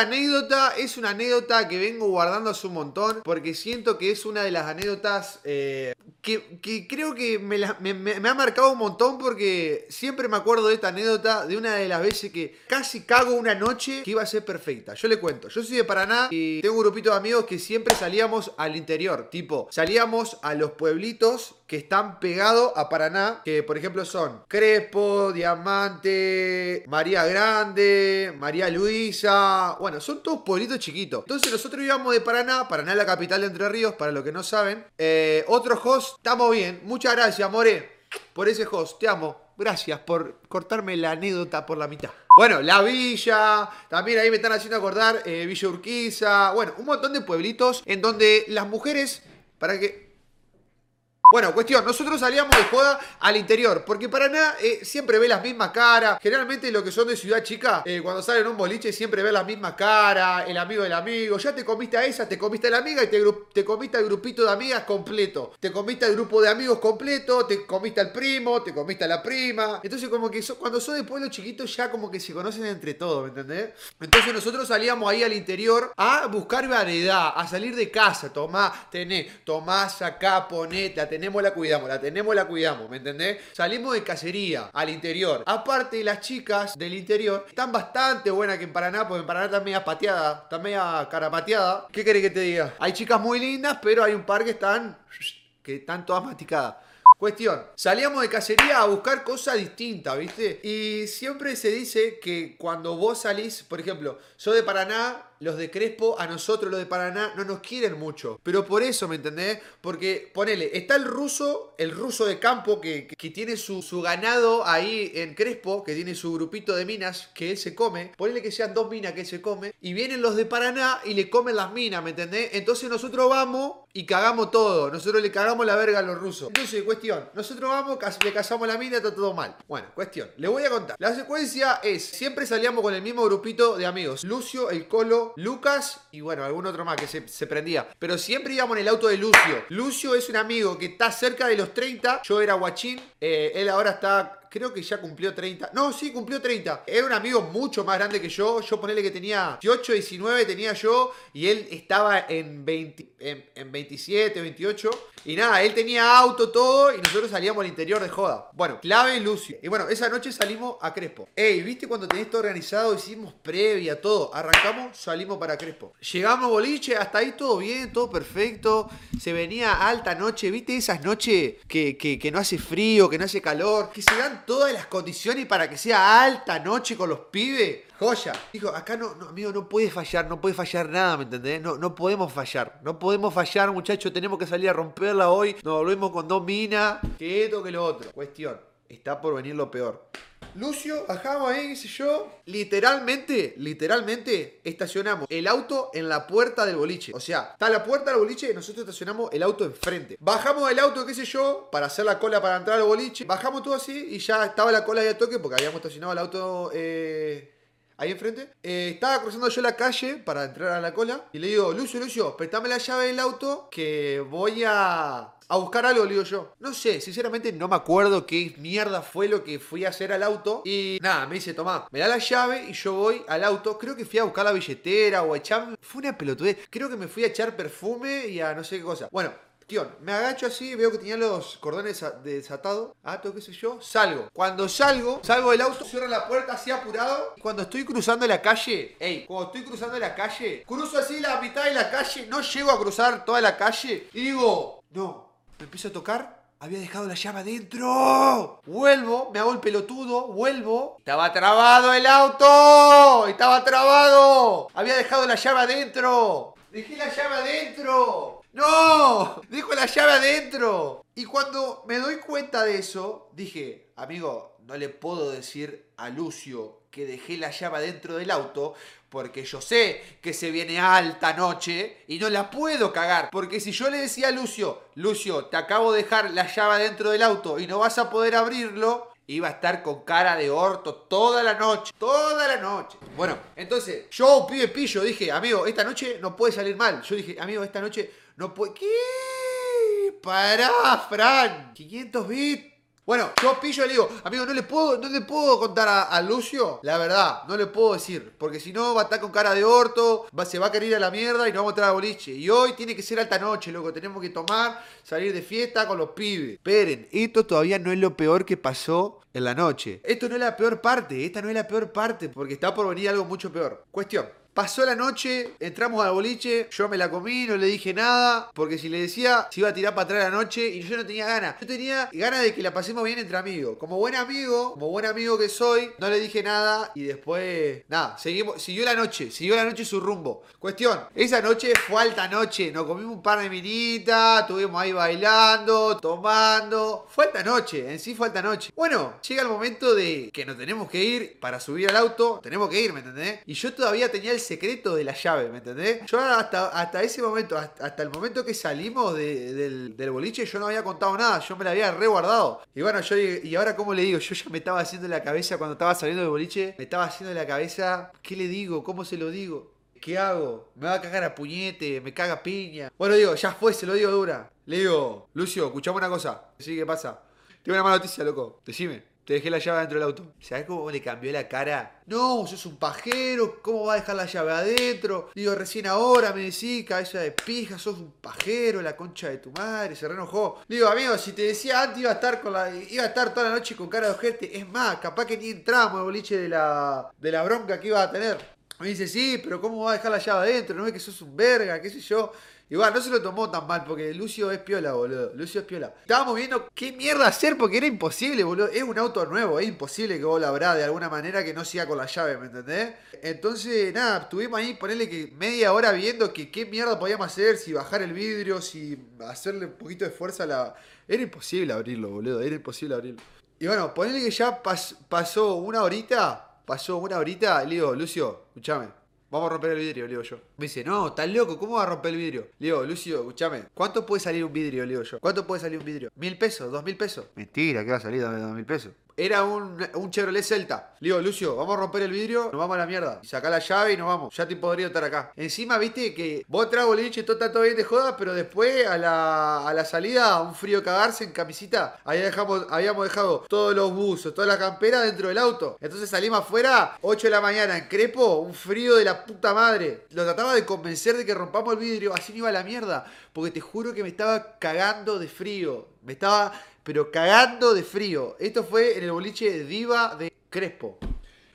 anécdota es una anécdota que vengo guardando hace un montón porque siento que es una de las anécdotas eh, que, creo que me ha marcado un montón porque siempre me acuerdo de esta anécdota de una de las veces que casi cago una noche que iba a ser perfecta. Yo le cuento, yo soy de Paraná y tengo un grupito de amigos que siempre salíamos al interior, tipo, salíamos a los pueblitos que están pegados a Paraná, que por ejemplo son Crespo, Diamante, María Grande, María Luisa, bueno, son todos pueblitos chiquitos. Entonces nosotros íbamos de Paraná, Paraná es la capital de Entre Ríos, para los que no saben. Eh, otro host, estamos bien, muchas gracias, More, por ese host, te amo. Gracias por cortarme la anécdota por la mitad. Bueno, La Villa, también ahí me están haciendo acordar eh, Villa Urquiza, bueno, un montón de pueblitos en donde las mujeres, para que bueno, cuestión, nosotros salíamos de joda al interior, porque Paraná eh, siempre ve las mismas caras. Generalmente los que son de ciudad chica, eh, cuando salen a un boliche siempre ve las mismas caras, el amigo del amigo. Ya te comiste a esa, te comiste a la amiga y te, te comiste al grupito de amigas completo. Te comiste al grupo de amigos completo, te comiste al primo, te comiste a la prima. Entonces como que so- cuando son de pueblo chiquito ya como que se conocen entre todos, ¿me entendés? Entonces nosotros salíamos ahí al interior a buscar variedad, a salir de casa. Tomá, tenés, tomá, sacá, ponete, la tenemos, la cuidamos, la tenemos, la cuidamos, ¿me entendés? Salimos de cacería al interior. Aparte, las chicas del interior están bastante buenas que en Paraná, porque en Paraná está media pateada, está media carapateada. ¿Qué querés que te diga? Hay chicas muy lindas, pero hay un par que están, que están todas masticadas. Cuestión, salíamos de cacería a buscar cosas distintas, ¿viste? Y siempre se dice que cuando vos salís, por ejemplo, yo de Paraná, los de Crespo, a nosotros los de Paraná, no nos quieren mucho. Pero por eso, ¿me entendés? Porque, ponele, está el ruso, el ruso de campo que, que tiene su, su ganado ahí en Crespo, que tiene su grupito de minas que él se come. Ponele que sean dos minas que él se come. Y vienen los de Paraná y le comen las minas, ¿me entendés? Entonces nosotros vamos y cagamos todo. Nosotros le cagamos la verga a los rusos. Entonces, cuestión, nosotros vamos, le cazamos la mina, está todo mal. Bueno, cuestión, le voy a contar. La secuencia es, siempre salíamos con el mismo grupito de amigos. Lucio, el Colo, Lucas y bueno, algún otro más que se, se prendía. Pero siempre íbamos en el auto de Lucio. Lucio es un amigo que está cerca de los 30. Yo era guachín. Eh, él ahora está creo que ya cumplió 30. No, sí, cumplió 30. Era un amigo mucho más grande que yo. Yo ponele que tenía 18, 19 tenía yo y él estaba en, 20, en, en 27, 28. Y nada, él tenía auto, todo, y nosotros salíamos al interior de joda. Bueno, clave Lucio. Y bueno, esa noche salimos a Crespo. Ey, ¿viste cuando tenés todo organizado? Hicimos previa, todo. Arrancamos, salimos para Crespo. Llegamos boliche, hasta ahí todo bien, todo perfecto. Se venía alta noche, ¿viste esas noches que, que, que no hace frío, que no hace calor? Que se dan todas las condiciones para que sea alta noche con los pibes. Joya. Dijo, acá no, no, amigo, no puede fallar, no puede fallar nada, ¿me entendés? No, no podemos fallar. No podemos fallar, muchachos. Tenemos que salir a romperla hoy. Nos volvemos con dos minas. Que esto, que lo otro. Cuestión. Está por venir lo peor. Lucio, bajamos ahí, qué sé yo. Literalmente, literalmente, estacionamos el auto en la puerta del boliche. O sea, está la puerta del boliche y nosotros estacionamos el auto enfrente. Bajamos del auto, qué sé yo, para hacer la cola para entrar al boliche. Bajamos todo así y ya estaba la cola a toque porque habíamos estacionado el auto. Eh, Ahí enfrente. Eh, estaba cruzando yo la calle para entrar a la cola. Y le digo, Lucio, Lucio, préstame la llave del auto que voy a, a buscar algo, le digo yo. No sé, sinceramente no me acuerdo qué mierda fue lo que fui a hacer al auto. Y nada, me dice, tomá, me da la llave y yo voy al auto. Creo que fui a buscar la billetera o a echar... Fue una pelotudez. Creo que me fui a echar perfume y a no sé qué cosa. Bueno, Cuestión, me agacho así, veo que tenía los cordones desatados, ato, qué sé yo, salgo. Cuando salgo, salgo del auto, cierro la puerta así apurado. Y cuando estoy cruzando la calle, ey, cuando estoy cruzando la calle, cruzo así la mitad de la calle, no llego a cruzar toda la calle digo, no, me empiezo a tocar. Había dejado la llave adentro. Vuelvo, me hago el pelotudo, vuelvo. Estaba trabado el auto. Estaba trabado. Había dejado la llave adentro. Dejé la llave adentro. ¡No! Dejo la llave adentro. Y cuando me doy cuenta de eso, dije, amigo, no le puedo decir a Lucio que dejé la llave adentro del auto, porque yo sé que se viene alta noche y no la puedo cagar. Porque si yo le decía a Lucio, Lucio, te acabo de dejar la llave adentro del auto y no vas a poder abrirlo, iba a estar con cara de orto toda la noche. Toda la noche. Bueno, entonces, yo, pibe pillo, dije, amigo, esta noche no puede salir mal. Yo dije, amigo, esta noche no puede. ¿Qué? Pará, Fran. 500 bits. Bueno, yo pillo y le digo, amigo, no le puedo, no le puedo contar a, Lucio, la verdad, no le puedo decir, porque si no va a estar con cara de orto, va, se va a querer ir a la mierda y no vamos a entrar a boliche. Y hoy tiene que ser alta noche, loco, tenemos que tomar, salir de fiesta con los pibes. Esperen, esto todavía no es lo peor que pasó en la noche. Esto no es la peor parte, esta no es la peor parte, porque está por venir algo mucho peor. Cuestión. Pasó la noche, entramos al boliche, yo me la comí, no le dije nada, porque si le decía, se iba a tirar para atrás la noche y yo no tenía ganas. Yo tenía ganas de que la pasemos bien entre amigos. Como buen amigo, como buen amigo que soy, no le dije nada y después, nada, seguimos, siguió la noche, siguió la noche su rumbo. Cuestión, esa noche fue alta noche, nos comimos un par de minitas, estuvimos ahí bailando, tomando. Fue alta noche, en sí fue alta noche. Bueno, llega el momento de que nos tenemos que ir para subir al auto, tenemos que ir, ¿me entendés? Y yo todavía tenía el secreto de la llave, ¿me entendés? Yo hasta, ese momento, hasta, el momento que salimos del, boliche, yo no había contado nada, yo me la había reguardado. Y bueno, yo, y ahora, ¿cómo le digo? Yo ya me estaba haciendo la cabeza cuando estaba saliendo del boliche, me estaba haciendo la cabeza, ¿qué le digo? ¿Cómo se lo digo? ¿Qué hago? ¿Me va a cagar a puñete? ¿Me caga piña? Bueno, digo, ya fue, se lo digo dura. Le digo, Lucio, escuchame una cosa. Sí, ¿qué pasa? Tengo una mala noticia, loco. Decime. Te dejé la llave dentro del auto. ¿Sabes cómo le cambió la cara? No, sos un pajero. ¿Cómo va a dejar la llave adentro? Digo, recién ahora me decís, cabeza de pija, sos un pajero, la concha de tu madre. Se reenojó. Digo, amigo, si te decía antes iba a estar con la. iba a estar toda la noche con cara de ojete. Es más, capaz que ni entramos el boliche de la. de la bronca que iba a tener. Me dice, sí, pero ¿cómo va a dejar la llave adentro? No es que sos un verga, qué sé yo. Igual, no se lo tomó tan mal porque Lucio es piola, boludo. Lucio es piola. Estábamos viendo qué mierda hacer porque era imposible, boludo. Es un auto nuevo, es imposible que vos la de alguna manera que no siga con la llave, ¿me entendés? Entonces, nada, estuvimos ahí, ponerle que media hora viendo que qué mierda podíamos hacer, si bajar el vidrio, si hacerle un poquito de fuerza a la. Era imposible abrirlo, boludo. Era imposible abrirlo. Y bueno, ponerle que ya pasó una horita. Pasó una horita. Le digo, Lucio, escúchame Vamos a romper el vidrio, le digo yo. Me dice, no, estás loco, ¿cómo va a romper el vidrio? Le digo, Lucio, escúchame, ¿cuánto puede salir un vidrio? Le digo yo. ¿Cuánto puede salir un vidrio? ¿Mil pesos? ¿Dos mil pesos? Mentira, ¿qué va a salir de dos mil pesos? Era un, un Chevrolet Celta. Le digo, Lucio, vamos a romper el vidrio, nos vamos a la mierda. Y saca la llave y nos vamos. Ya te podría estar acá. Encima, viste que vos traes boliche, todo está todo bien de joda, pero después a la, a la salida, un frío cagarse en camisita. Habíamos dejado todos los buzos, toda la campera dentro del auto. Entonces salimos afuera, 8 de la mañana, en Crepo, un frío de la puta madre. Lo trataba de convencer de que rompamos el vidrio, así no iba a la mierda. Porque te juro que me estaba cagando de frío. Me estaba pero cagando de frío. Esto fue en el boliche Diva de Crespo.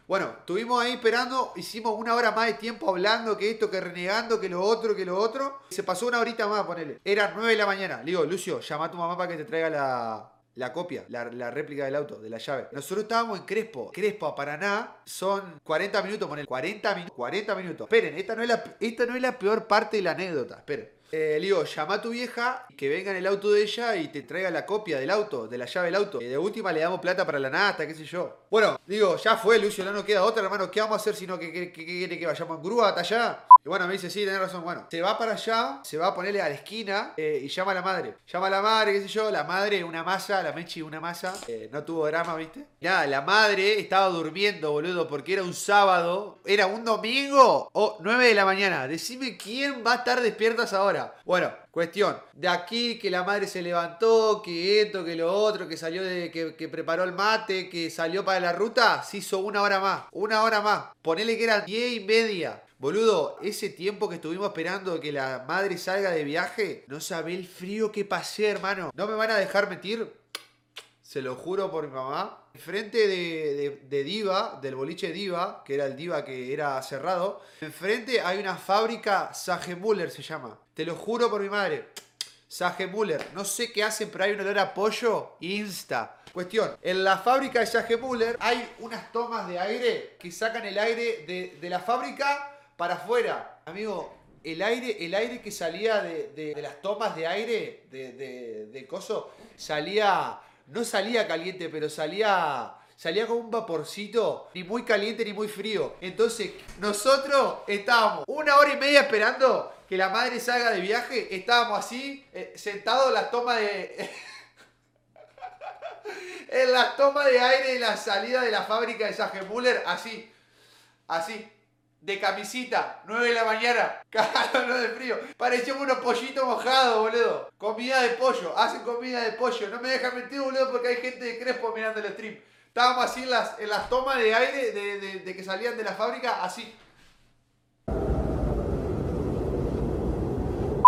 Bueno, estuvimos ahí esperando, hicimos una hora más de tiempo hablando que esto, que renegando, que lo otro, que lo otro. Se pasó una horita más, ponele. Era 9 de la mañana. Le digo, Lucio, llama a tu mamá para que te traiga la, copia, la, réplica del auto, de la llave. Nosotros estábamos en Crespo. Crespo a Paraná son 40 minutos, ponele. 40 minutos. 40 minutos. Esperen, esta no, es la, esta no es la peor parte de la anécdota. Esperen. Eh, le digo, llama a tu vieja, que venga en el auto de ella y te traiga la copia del auto, de la llave del auto. Y de última le damos plata para la nata, qué sé yo. Bueno, digo, ya fue, Lucio, no queda otra, hermano. ¿Qué vamos a hacer si no que quiere que, vayamos en grúa hasta allá? Y bueno, me dice, sí, tenés razón. Bueno, se va para allá, se va a ponerle a la esquina eh, y llama a la madre. Llama a la madre, qué sé yo, la madre, una masa, la Mechi, una masa. Eh, no tuvo drama, ¿viste? Ya, la madre estaba durmiendo, boludo, porque era un sábado, era un domingo o 9 de la mañana. Decime quién va a estar despiertas ahora. Bueno, Cuestión, de aquí que la madre se levantó, que esto, que lo otro, que salió de, que, preparó el mate, que salió para la ruta, se hizo una hora más, una hora más. Ponele que eran diez y media. Boludo, ese tiempo que estuvimos esperando que la madre salga de viaje, no sabe el frío que pasé, hermano. ¿No me van a dejar mentir? Se lo juro por mi mamá. Enfrente de, de, Diva, del boliche Diva, que era el Diva que era cerrado, enfrente hay una fábrica Sagemuller se llama. Te lo juro por mi madre. Sagemuller. No sé qué hacen, pero hay un olor a pollo insta. Cuestión, en la fábrica de Sagemuller hay unas tomas de aire que sacan el aire de, la fábrica para afuera. Amigo, el aire, el aire que salía de, las tomas de aire de, de coso salía no salía caliente, pero salía salía como un vaporcito, ni muy caliente ni muy frío. Entonces, nosotros estábamos una hora y media esperando que la madre salga de viaje. Estábamos así, eh, sentados en la toma de. en la toma de aire de la salida de la fábrica de Sagemuller, así. Así. De camisita, 9 de la mañana, cagándonos de frío. Parecíamos unos pollitos mojados, boludo. Comida de pollo, hacen comida de pollo. No me dejan mentir, boludo, porque hay gente de Crespo mirando el stream. Estábamos así en las, en las tomas de aire de, de- de que salían de la fábrica, así.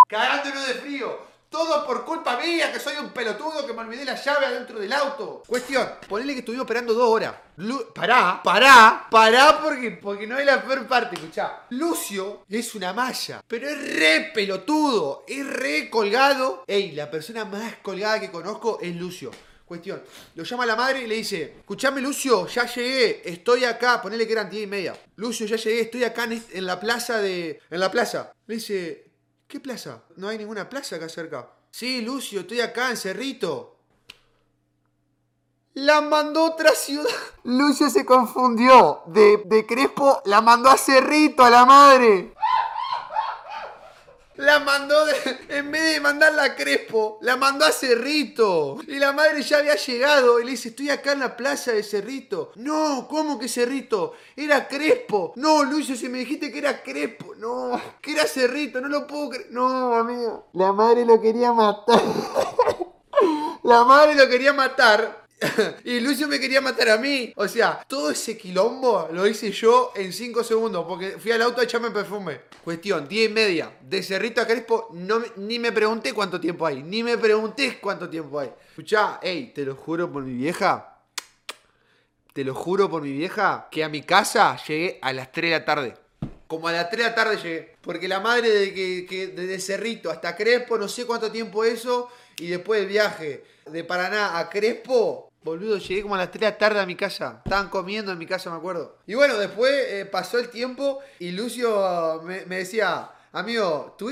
Cagándonos de frío. Todo por culpa mía, que soy un pelotudo, que me olvidé la llave adentro del auto. Cuestión, ponele que estuvimos esperando dos horas. Lu- pará, pará, pará porque, porque no es la peor parte, escuchá. Lucio es una malla, pero es re pelotudo, es re colgado. Ey, la persona más colgada que conozco es Lucio. Cuestión, lo llama la madre y le dice, escuchame Lucio, ya llegué, estoy acá, ponele que eran 10 y media. Lucio, ya llegué, estoy acá en, en la plaza de... En la plaza. Le dice, ¿qué plaza? No hay ninguna plaza acá cerca. Sí, Lucio, estoy acá en Cerrito. La mandó a otra ciudad. Lucio se confundió. De, de Crespo la mandó a Cerrito a la madre. La mandó, de- en vez de mandarla a Crespo, la mandó a Cerrito. Y la madre ya había llegado y le dice, estoy acá en la plaza de Cerrito. No, ¿cómo que Cerrito? Era Crespo. No, Lucio, si me dijiste que era Crespo. No, que era Cerrito, no lo puedo creer. No, amigo. La madre lo quería matar. La madre lo quería matar. Y Lucio me quería matar a mí. O sea, todo ese quilombo lo hice yo en 5 segundos. Porque fui al auto a echarme perfume. Cuestión, 10 y media. De Cerrito a Crespo, no, ni me pregunté cuánto tiempo hay. Ni me pregunté cuánto tiempo hay. Escuchá, ey, te lo juro por mi vieja. Te lo juro por mi vieja. Que a mi casa llegué a las 3 de la tarde. Como a las 3 de la tarde llegué. Porque la madre de que, que desde Cerrito hasta Crespo, no sé cuánto tiempo eso. Y después el viaje de Paraná a Crespo. Boludo, llegué como a las 3 de la tarde a mi casa. Estaban comiendo en mi casa, me acuerdo. Y bueno, después eh, pasó el tiempo y Lucio me, me decía, amigo, tú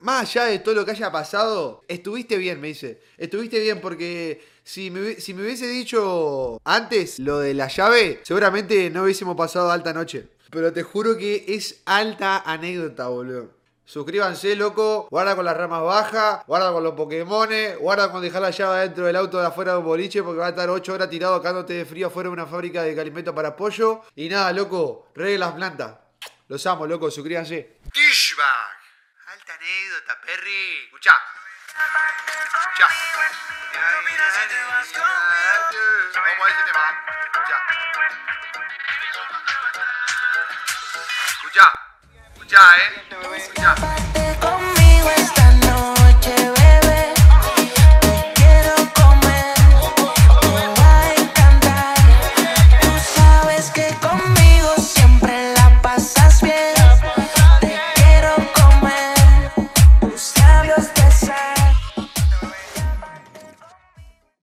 más allá de todo lo que haya pasado, estuviste bien, me dice. Estuviste bien porque si me, si me hubiese dicho antes lo de la llave, seguramente no hubiésemos pasado alta noche. Pero te juro que es alta anécdota, boludo. Suscríbanse, loco. Guarda con las ramas bajas. Guarda con los Pokémones. Guarda con dejar la llave dentro del auto de afuera de un boliche porque va a estar 8 horas tirado cagándote de frío afuera de una fábrica de alimentos para pollo. Y nada, loco. Regue las plantas. Los amo, loco. Suscríbanse. Dishbag. Alta anécdota, Perry. Escuchá. Escuchá. Vamos a ese tema. Escuchá. Escuchá. Escuchá, eh. Escuchá. Conmigo está